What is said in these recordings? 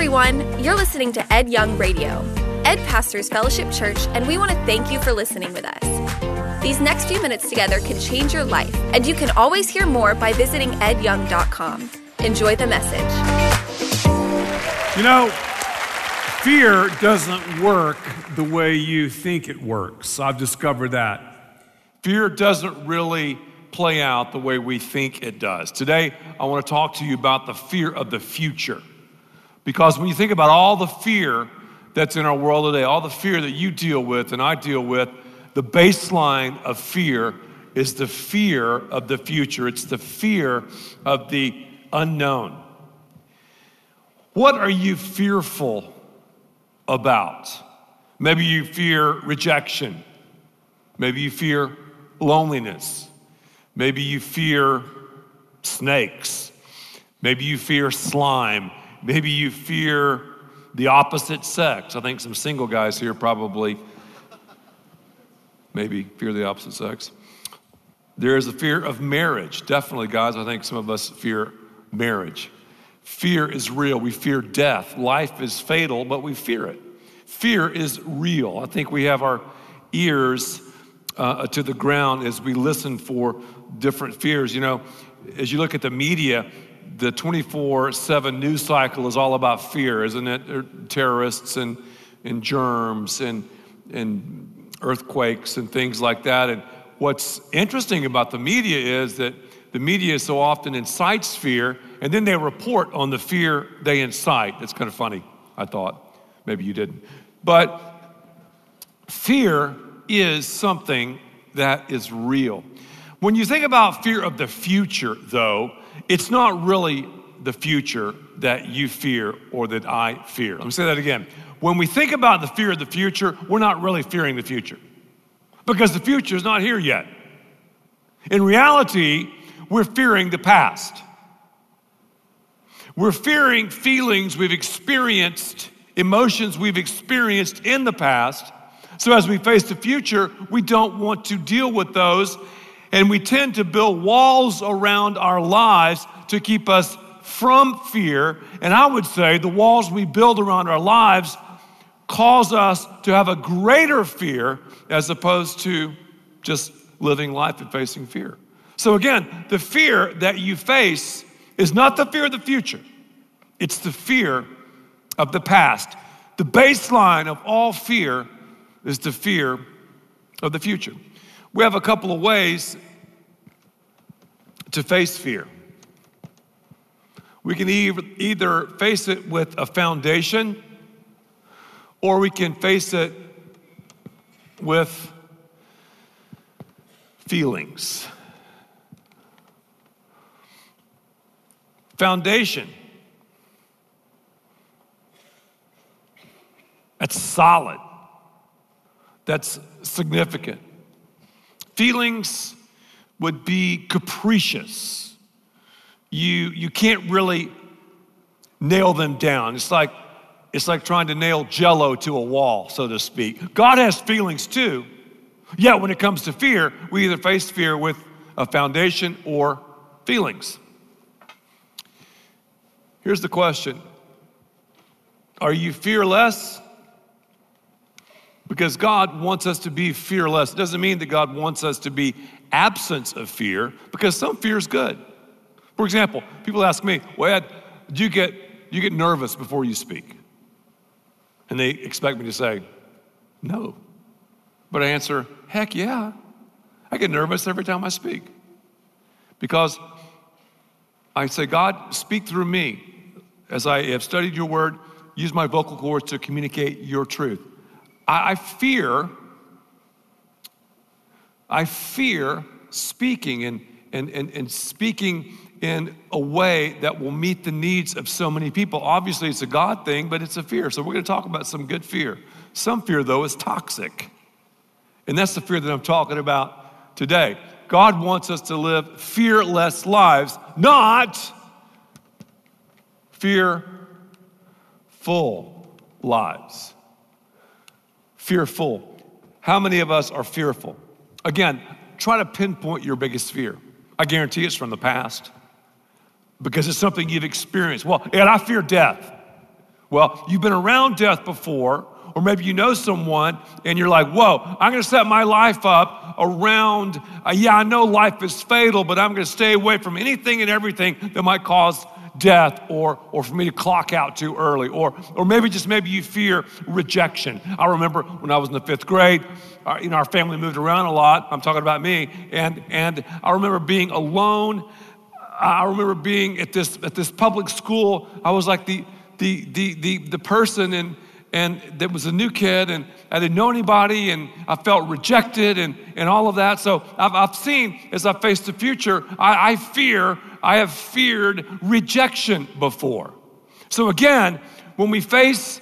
everyone. You're listening to Ed Young Radio. Ed pastors Fellowship Church, and we want to thank you for listening with us. These next few minutes together can change your life, and you can always hear more by visiting edyoung.com. Enjoy the message. You know, fear doesn't work the way you think it works. I've discovered that. Fear doesn't really play out the way we think it does. Today, I want to talk to you about the fear of the future. Because when you think about all the fear that's in our world today, all the fear that you deal with and I deal with, the baseline of fear is the fear of the future. It's the fear of the unknown. What are you fearful about? Maybe you fear rejection. Maybe you fear loneliness. Maybe you fear snakes. Maybe you fear slime. Maybe you fear the opposite sex. I think some single guys here probably maybe fear the opposite sex. There is a fear of marriage. Definitely, guys, I think some of us fear marriage. Fear is real. We fear death. Life is fatal, but we fear it. Fear is real. I think we have our ears uh, to the ground as we listen for different fears. You know, as you look at the media, the 24 7 news cycle is all about fear, isn't it? Er, terrorists and, and germs and, and earthquakes and things like that. And what's interesting about the media is that the media so often incites fear and then they report on the fear they incite. It's kind of funny, I thought. Maybe you didn't. But fear is something that is real. When you think about fear of the future, though, it's not really the future that you fear or that I fear. Let me say that again. When we think about the fear of the future, we're not really fearing the future because the future is not here yet. In reality, we're fearing the past. We're fearing feelings we've experienced, emotions we've experienced in the past. So as we face the future, we don't want to deal with those. And we tend to build walls around our lives to keep us from fear. And I would say the walls we build around our lives cause us to have a greater fear as opposed to just living life and facing fear. So, again, the fear that you face is not the fear of the future, it's the fear of the past. The baseline of all fear is the fear of the future. We have a couple of ways to face fear. We can either face it with a foundation or we can face it with feelings. Foundation. That's solid. That's significant. Feelings would be capricious. You, you can't really nail them down. It's like, it's like trying to nail jello to a wall, so to speak. God has feelings too. Yet when it comes to fear, we either face fear with a foundation or feelings. Here's the question Are you fearless? Because God wants us to be fearless. It doesn't mean that God wants us to be absence of fear, because some fear is good. For example, people ask me, well, Ed, do you get, do you get nervous before you speak? And they expect me to say, no. But I answer, heck yeah. I get nervous every time I speak. Because I say, God, speak through me as I have studied your word, use my vocal cords to communicate your truth. I, I fear I fear speaking and, and, and, and speaking in a way that will meet the needs of so many people. Obviously, it's a God thing, but it's a fear. So, we're going to talk about some good fear. Some fear, though, is toxic. And that's the fear that I'm talking about today. God wants us to live fearless lives, not fearful lives. Fearful. How many of us are fearful? Again, try to pinpoint your biggest fear. I guarantee it's from the past because it's something you've experienced. Well, and I fear death. Well, you've been around death before, or maybe you know someone and you're like, whoa, I'm gonna set my life up around, uh, yeah, I know life is fatal, but I'm gonna stay away from anything and everything that might cause death or, or for me to clock out too early or, or maybe just maybe you fear rejection. I remember when i was in the fifth grade our, you know, our family moved around a lot. I'm talking about me. And, and i remember being alone. I remember being at this, at this public school. I was like the, the, the, the, the person in, and there was a new kid and I didn't know anybody and I felt rejected and, and all of that. So I've, I've seen as I face the future, I, I fear, I have feared rejection before. So again, when we face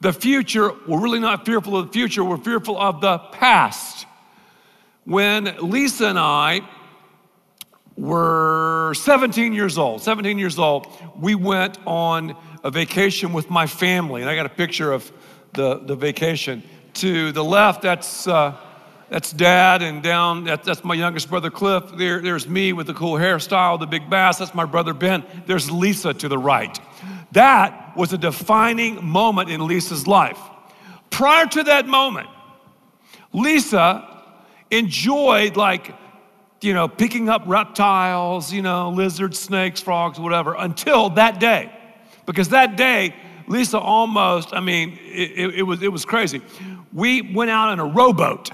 the future, we're really not fearful of the future, we're fearful of the past. When Lisa and I were 17 years old, 17 years old, we went on a vacation with my family, and I got a picture of the, the vacation. To the left, that's, uh, that's dad, and down, that, that's my youngest brother Cliff. There, there's me with the cool hairstyle, the big bass. That's my brother Ben. There's Lisa to the right. That was a defining moment in Lisa's life. Prior to that moment, Lisa enjoyed like you know, picking up reptiles, you know, lizards, snakes, frogs, whatever, until that day. Because that day, Lisa almost, I mean, it, it, was, it was crazy. We went out in a rowboat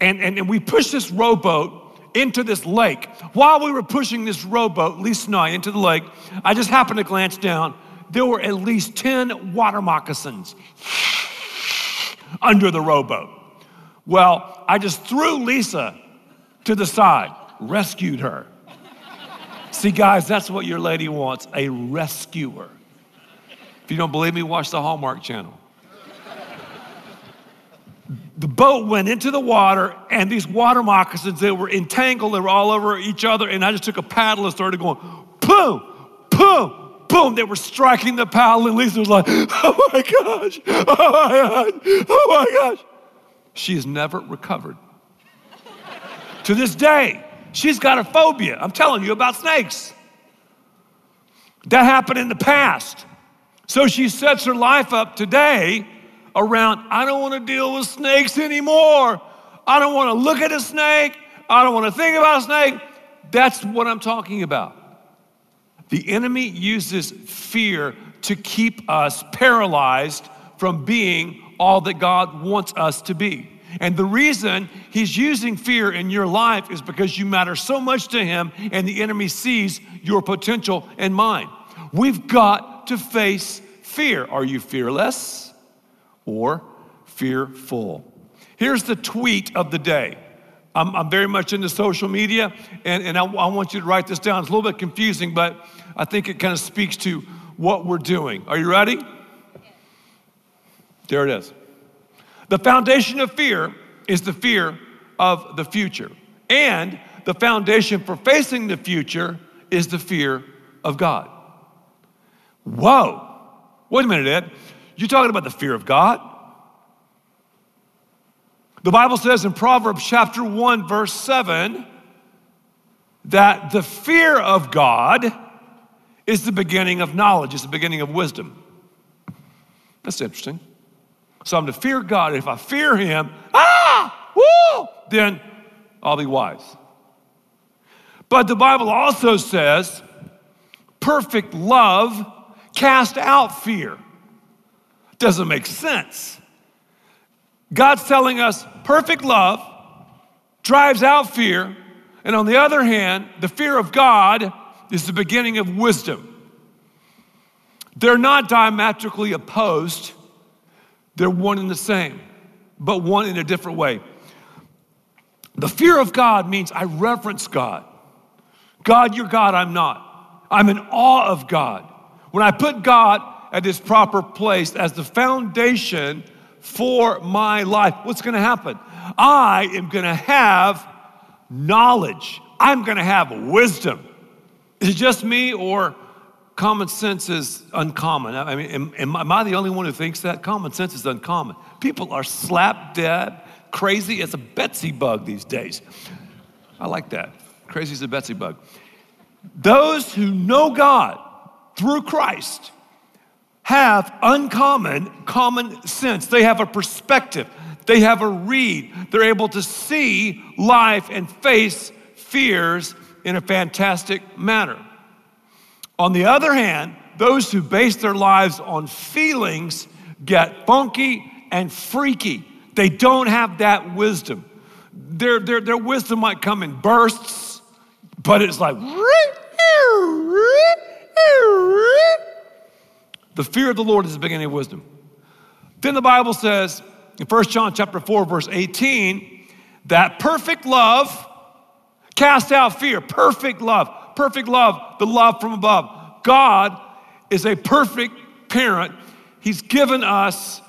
and, and, and we pushed this rowboat into this lake. While we were pushing this rowboat, Lisa and I, into the lake, I just happened to glance down. There were at least 10 water moccasins under the rowboat. Well, I just threw Lisa to the side, rescued her. See, guys, that's what your lady wants a rescuer. If you don't believe me, watch the Hallmark Channel. the boat went into the water, and these water moccasins, they were entangled, they were all over each other, and I just took a paddle and started going, boom, boom, boom. They were striking the paddle, and Lisa was like, oh my gosh, oh my gosh, oh my gosh. She has never recovered. to this day, she's got a phobia. I'm telling you about snakes. That happened in the past. So she sets her life up today around I don't want to deal with snakes anymore. I don't want to look at a snake. I don't want to think about a snake. That's what I'm talking about. The enemy uses fear to keep us paralyzed from being all that God wants us to be. And the reason he's using fear in your life is because you matter so much to him and the enemy sees your potential and mine. We've got to face fear. Are you fearless or fearful? Here's the tweet of the day. I'm, I'm very much into social media, and, and I, I want you to write this down. It's a little bit confusing, but I think it kind of speaks to what we're doing. Are you ready? There it is. The foundation of fear is the fear of the future. And the foundation for facing the future is the fear of God. Whoa. Wait a minute, Ed. You're talking about the fear of God? The Bible says in Proverbs chapter 1, verse 7, that the fear of God is the beginning of knowledge, it's the beginning of wisdom. That's interesting. So I'm to fear God. If I fear Him, ah, woo, then I'll be wise. But the Bible also says perfect love cast out fear. Doesn't make sense. God's telling us perfect love drives out fear, and on the other hand, the fear of God is the beginning of wisdom. They're not diametrically opposed, they're one and the same, but one in a different way. The fear of God means I reverence God. God, you're God, I'm not. I'm in awe of God. When I put God at his proper place as the foundation for my life, what's gonna happen? I am gonna have knowledge. I'm gonna have wisdom. Is it just me or common sense is uncommon? I mean, am, am, am I the only one who thinks that? Common sense is uncommon. People are slap dead, crazy as a Betsy bug these days. I like that. Crazy as a Betsy bug. Those who know God through Christ have uncommon common sense. They have a perspective. They have a read. They're able to see life and face fears in a fantastic manner. On the other hand, those who base their lives on feelings get funky and freaky. They don't have that wisdom. Their, their, their wisdom might come in bursts, but it's like, the fear of the Lord is the beginning of wisdom. Then the Bible says in 1 John chapter 4, verse 18, that perfect love casts out fear. Perfect love. Perfect love, the love from above. God is a perfect parent. He's given us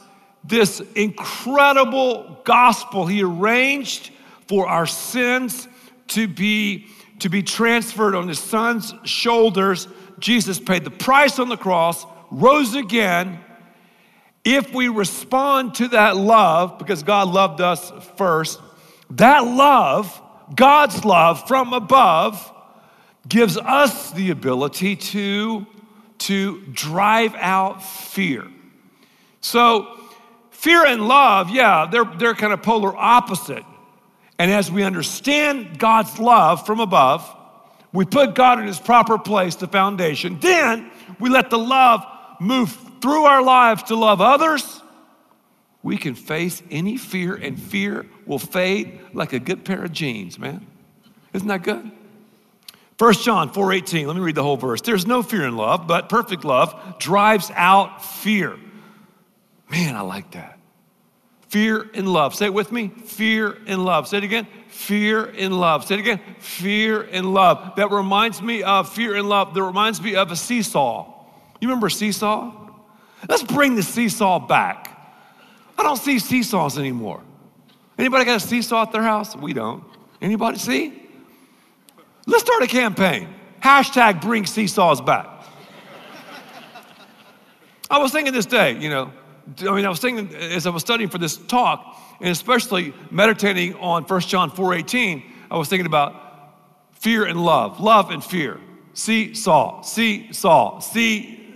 this incredible gospel. He arranged for our sins to be, to be transferred on his son's shoulders. Jesus paid the price on the cross, rose again. If we respond to that love, because God loved us first, that love, God's love from above, gives us the ability to, to drive out fear. So, fear and love, yeah, they're, they're kind of polar opposite. And as we understand God's love from above, we put God in his proper place, the foundation. Then we let the love move through our lives to love others. We can face any fear, and fear will fade like a good pair of jeans, man. Isn't that good? 1 John 4:18. Let me read the whole verse. There's no fear in love, but perfect love drives out fear. Man, I like that. Fear and love. Say it with me. Fear and love. Say it again. Fear and love. Say it again. Fear and love. That reminds me of fear and love. That reminds me of a seesaw. You remember seesaw? Let's bring the seesaw back. I don't see seesaws anymore. Anybody got a seesaw at their house? We don't. Anybody see? Let's start a campaign. Hashtag bring seesaws back. I was thinking this day, you know, I mean, I was thinking as I was studying for this talk, and especially meditating on 1 John 4:18, I was thinking about fear and love, love and fear. See saw, see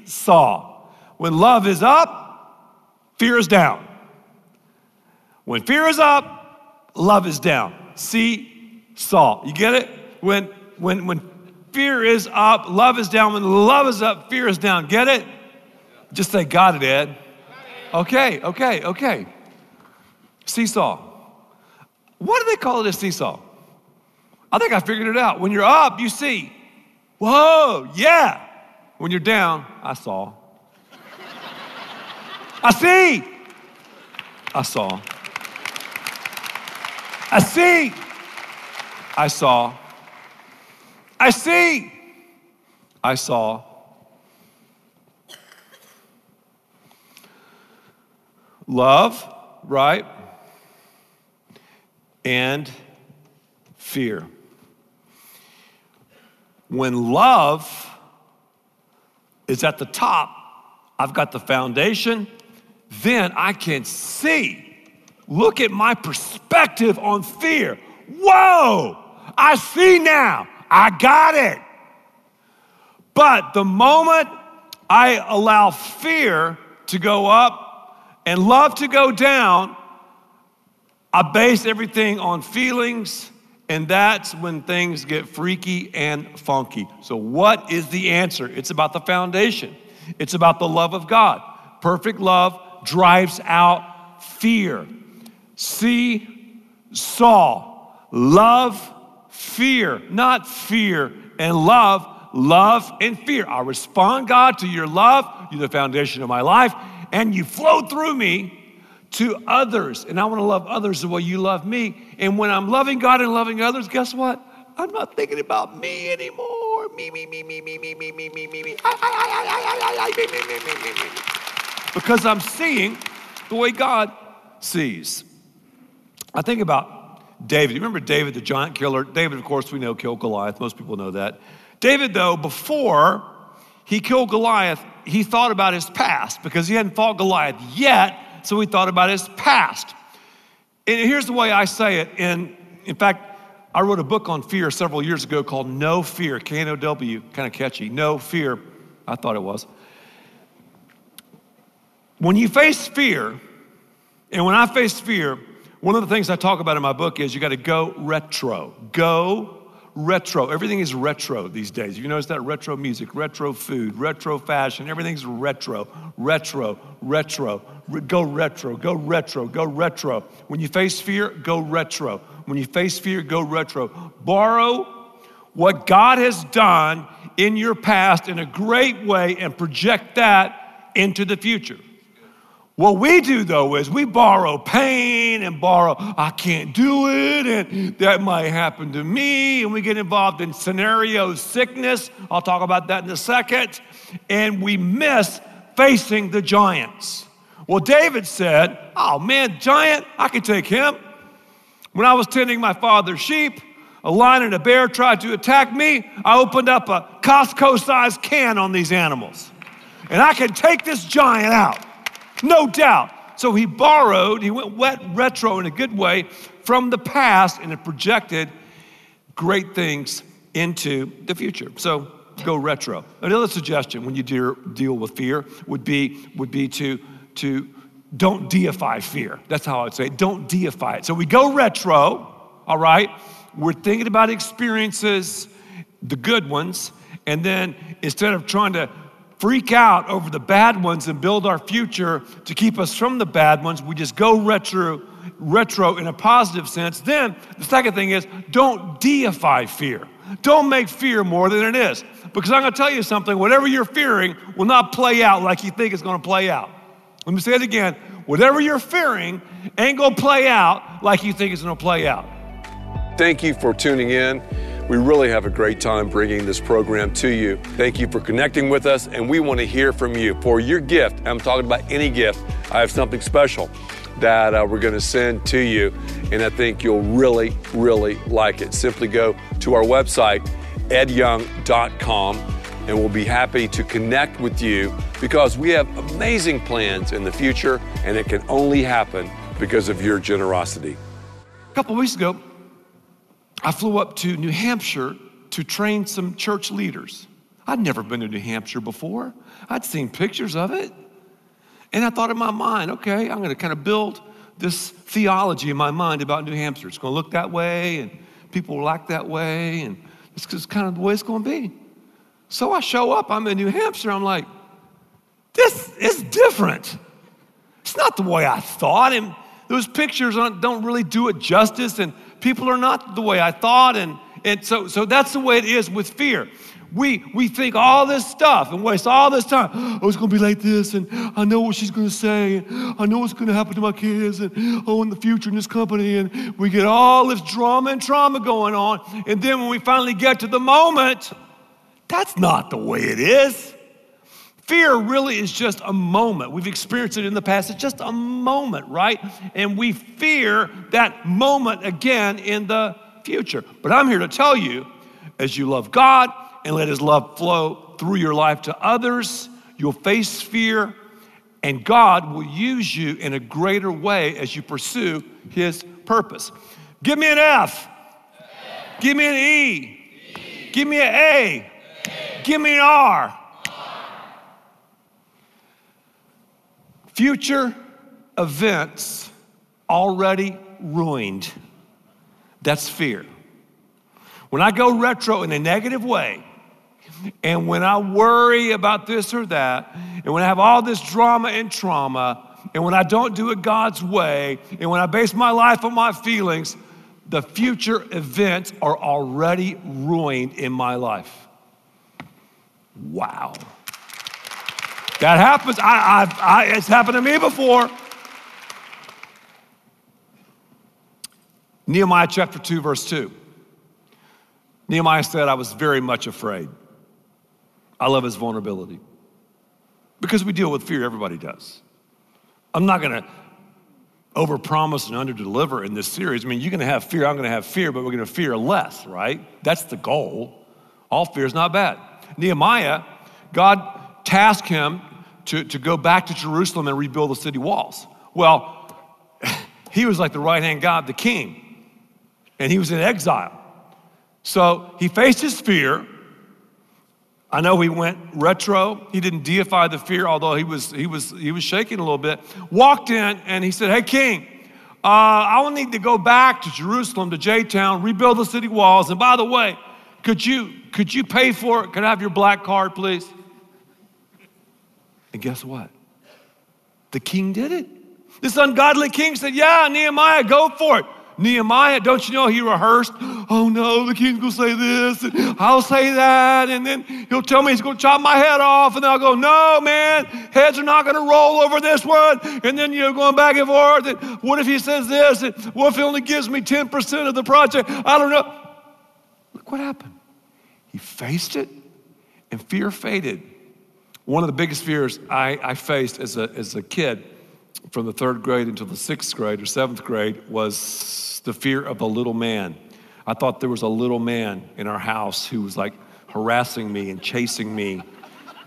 saw. When love is up, fear is down. When fear is up, love is down. See saw. You get it? When when when fear is up, love is down. When love is up, fear is down. Get it? Just say, got it, Ed. Okay, okay, okay. Seesaw. What do they call it a seesaw? I think I figured it out. When you're up, you see, whoa, yeah. When you're down, I saw. I see. I saw. I see. I saw. I see. I saw. Love, right? And fear. When love is at the top, I've got the foundation, then I can see. Look at my perspective on fear. Whoa, I see now. I got it. But the moment I allow fear to go up, and love to go down, I base everything on feelings, and that's when things get freaky and funky. So, what is the answer? It's about the foundation, it's about the love of God. Perfect love drives out fear. See, saw, love, fear, not fear and love, love and fear. I respond, God, to your love. You're the foundation of my life and you flow through me to others. And I want to love others the way you love me. And when I'm loving God and loving others, guess what? I'm not thinking about me anymore. Me, me, me, me, me, me, me, me, me, me, me. Because I'm seeing the way God sees. I think about David. You remember David, the giant killer? David, of course, we know killed Goliath. Most people know that. David, though, before he killed Goliath, he thought about his past because he hadn't fought Goliath yet, so he thought about his past. And here's the way I say it. And in fact, I wrote a book on fear several years ago called No Fear, K N O W, kind of catchy. No Fear, I thought it was. when you face fear, and when I face fear, one of the things I talk about in my book is you got to go retro. Go retro. Everything is retro these days. You notice that retro music, retro food, retro fashion, everything's retro, retro, retro. Re- go retro, go retro, go retro. When you face fear, go retro. When you face fear, go retro. Borrow what God has done in your past in a great way and project that into the future. What we do though is we borrow pain and borrow, I can't do it, and that might happen to me, and we get involved in scenario sickness. I'll talk about that in a second. And we miss facing the giants. Well, David said, Oh man, giant, I can take him. When I was tending my father's sheep, a lion and a bear tried to attack me. I opened up a Costco sized can on these animals, and I can take this giant out. No doubt. So he borrowed, he went wet retro in a good way from the past and it projected great things into the future. So go retro. Another suggestion when you deal, deal with fear would be, would be to, to don't deify fear. That's how I'd say it. Don't deify it. So we go retro, all right? We're thinking about experiences, the good ones, and then instead of trying to freak out over the bad ones and build our future to keep us from the bad ones. We just go retro, retro in a positive sense. Then the second thing is don't deify fear. Don't make fear more than it is. Because I'm going to tell you something whatever you're fearing will not play out like you think it's going to play out. Let me say it again. Whatever you're fearing ain't going to play out like you think it's going to play out. Thank you for tuning in. We really have a great time bringing this program to you. Thank you for connecting with us, and we want to hear from you. For your gift, I'm talking about any gift, I have something special that uh, we're going to send to you, and I think you'll really, really like it. Simply go to our website, edyoung.com, and we'll be happy to connect with you because we have amazing plans in the future, and it can only happen because of your generosity. A couple weeks ago, I flew up to New Hampshire to train some church leaders. I'd never been to New Hampshire before. I'd seen pictures of it. And I thought in my mind, okay, I'm going to kind of build this theology in my mind about New Hampshire. It's going to look that way, and people will act that way, and it's just kind of the way it's going to be. So I show up, I'm in New Hampshire, I'm like, this is different. It's not the way I thought, and those pictures don't really do it justice, and people are not the way I thought. And, and so, so that's the way it is with fear. We, we think all this stuff and waste all this time. Oh, it's going to be like this, and I know what she's going to say, and I know what's going to happen to my kids, and oh, in the future in this company, and we get all this drama and trauma going on. And then when we finally get to the moment, that's not the way it is. Fear really is just a moment. We've experienced it in the past. It's just a moment, right? And we fear that moment again in the future. But I'm here to tell you as you love God and let His love flow through your life to others, you'll face fear, and God will use you in a greater way as you pursue His purpose. Give me an F. Give me an E. Give me an a. Give me an R. Future events already ruined. That's fear. When I go retro in a negative way, and when I worry about this or that, and when I have all this drama and trauma, and when I don't do it God's way, and when I base my life on my feelings, the future events are already ruined in my life. Wow. That happens. I, I, I, it's happened to me before. Nehemiah chapter 2, verse 2. Nehemiah said, I was very much afraid. I love his vulnerability. Because we deal with fear, everybody does. I'm not going to overpromise and underdeliver in this series. I mean, you're going to have fear, I'm going to have fear, but we're going to fear less, right? That's the goal. All fear is not bad. Nehemiah, God tasked him to, to go back to Jerusalem and rebuild the city walls. Well, he was like the right hand God, the king, and he was in exile. So he faced his fear, I know he went retro. He didn't deify the fear, although he was, he was, he was shaking a little bit. Walked in and he said, Hey, king, uh, I will need to go back to Jerusalem, to J Town, rebuild the city walls. And by the way, could you, could you pay for it? Could I have your black card, please? And guess what? The king did it. This ungodly king said, Yeah, Nehemiah, go for it. Nehemiah, don't you know he rehearsed? Oh no, the king's gonna say this, and I'll say that, and then he'll tell me he's gonna chop my head off, and then I'll go, No, man, heads are not gonna roll over this one. And then you're going back and forth. And what if he says this? And what if he only gives me 10% of the project? I don't know. Look what happened. He faced it, and fear faded. One of the biggest fears I, I faced as a, as a kid from the third grade until the sixth grade or seventh grade was the fear of a little man. I thought there was a little man in our house who was like harassing me and chasing me.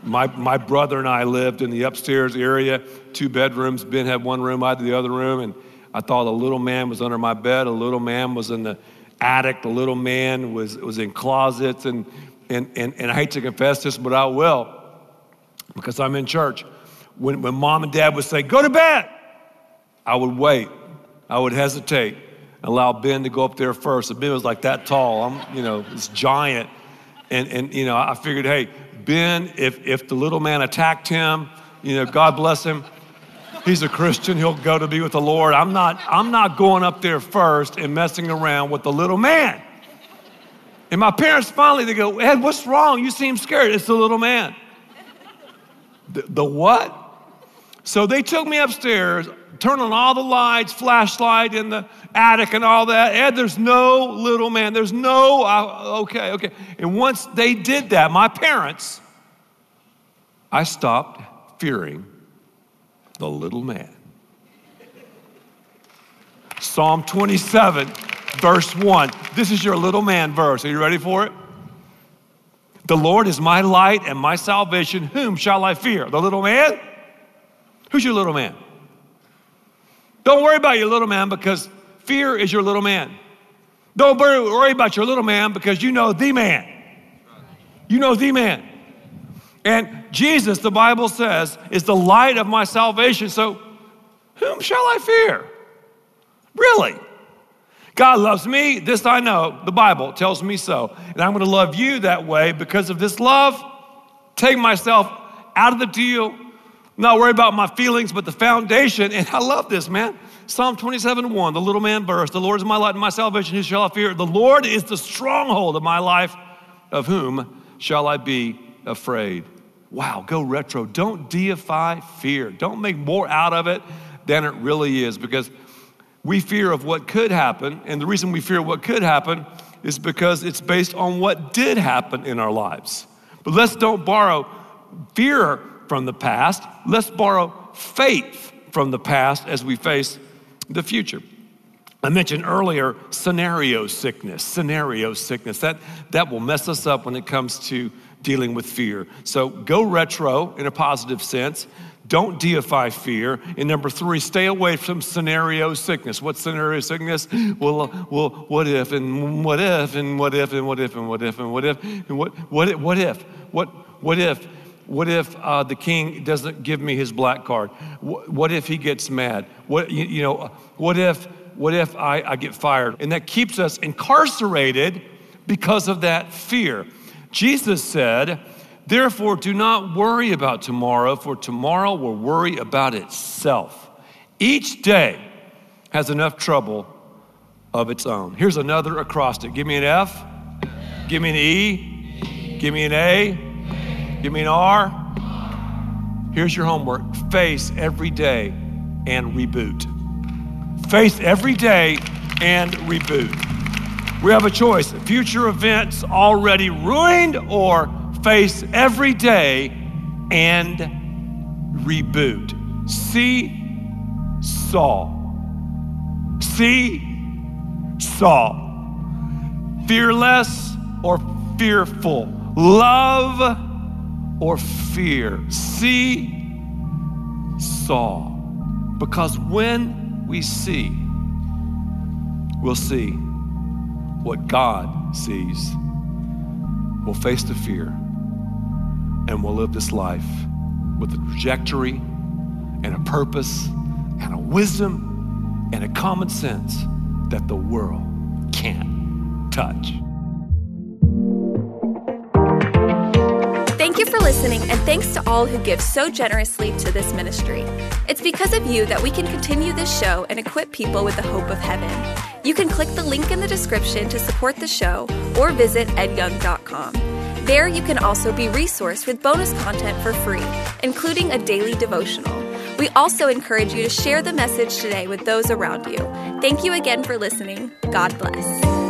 My, my brother and I lived in the upstairs area, two bedrooms. Ben had one room, I had the other room, and I thought a little man was under my bed, a little man was in the attic, a little man was, was in closets, and, and, and, and I hate to confess this, but I will, because I'm in church when, when mom and dad would say, Go to bed, I would wait. I would hesitate, allow Ben to go up there first. And Ben was like that tall. I'm, you know, this giant. And, and you know, I figured, hey, Ben, if, if the little man attacked him, you know, God bless him, he's a Christian, he'll go to be with the Lord. I'm not, I'm not going up there first and messing around with the little man. And my parents finally, they go, Ed, what's wrong? You seem scared. It's the little man. The, what? So they took me upstairs, turned on all the lights, flashlight in the attic and all that. Ed, there's no little man. There's no, uh, okay, okay. And once they did that, my parents, I stopped fearing the little man. Psalm 27, verse 1. This is your little man verse. Are you ready for it? The Lord is my light and my salvation. Whom shall I fear? The little man? Who's your little man? Don't worry about your little man because fear is your little man. Don't worry about your little man because you know the man. You know the man. And Jesus, the Bible says, is the light of my salvation. So, whom shall I fear? Really? God loves me. This I know. The Bible tells me so. And I'm going to love you that way because of this love. Take myself out of the deal not worry about my feelings, but the foundation. And I love this, man. Psalm 27 1, the little man verse The Lord is my light and my salvation. Who shall I fear? The Lord is the stronghold of my life. Of whom shall I be afraid? Wow, go retro. Don't deify fear. Don't make more out of it than it really is because we fear of what could happen. And the reason we fear what could happen is because it's based on what did happen in our lives. But let's don't borrow fear from the past. Let's borrow faith from the past as we face the future. I mentioned earlier scenario sickness, scenario sickness. That, that will mess us up when it comes to dealing with fear. So go retro in a positive sense. Don't deify fear. And number three, stay away from scenario sickness. What scenario sickness? Well, well, what if and what if and what if and what if and what if and what if and what what if what if what what if what if uh, the king doesn't give me his black card? What, what if he gets mad? What, you, you, know, what if, what if I, I get fired? And that keeps us incarcerated because of that fear. Jesus said, Therefore, do not worry about tomorrow, for tomorrow will worry about itself. Each day has enough trouble of its own. Here's another acrostic. Give me an F, give me an E, give me an A, Give me an R. Here's your homework face every day and reboot. Face every day and reboot. We have a choice future events already ruined or face every day and reboot. See Saul. See Saul. Fearless or fearful. Love or fear. See Saul. Because when we see, we'll see what God sees. We'll face the fear and we'll live this life with a trajectory and a purpose and a wisdom and a common sense that the world can't touch. Thank you for listening, and thanks to all who give so generously to this ministry. It's because of you that we can continue this show and equip people with the hope of heaven. You can click the link in the description to support the show or visit edyoung.com. There, you can also be resourced with bonus content for free, including a daily devotional. We also encourage you to share the message today with those around you. Thank you again for listening. God bless.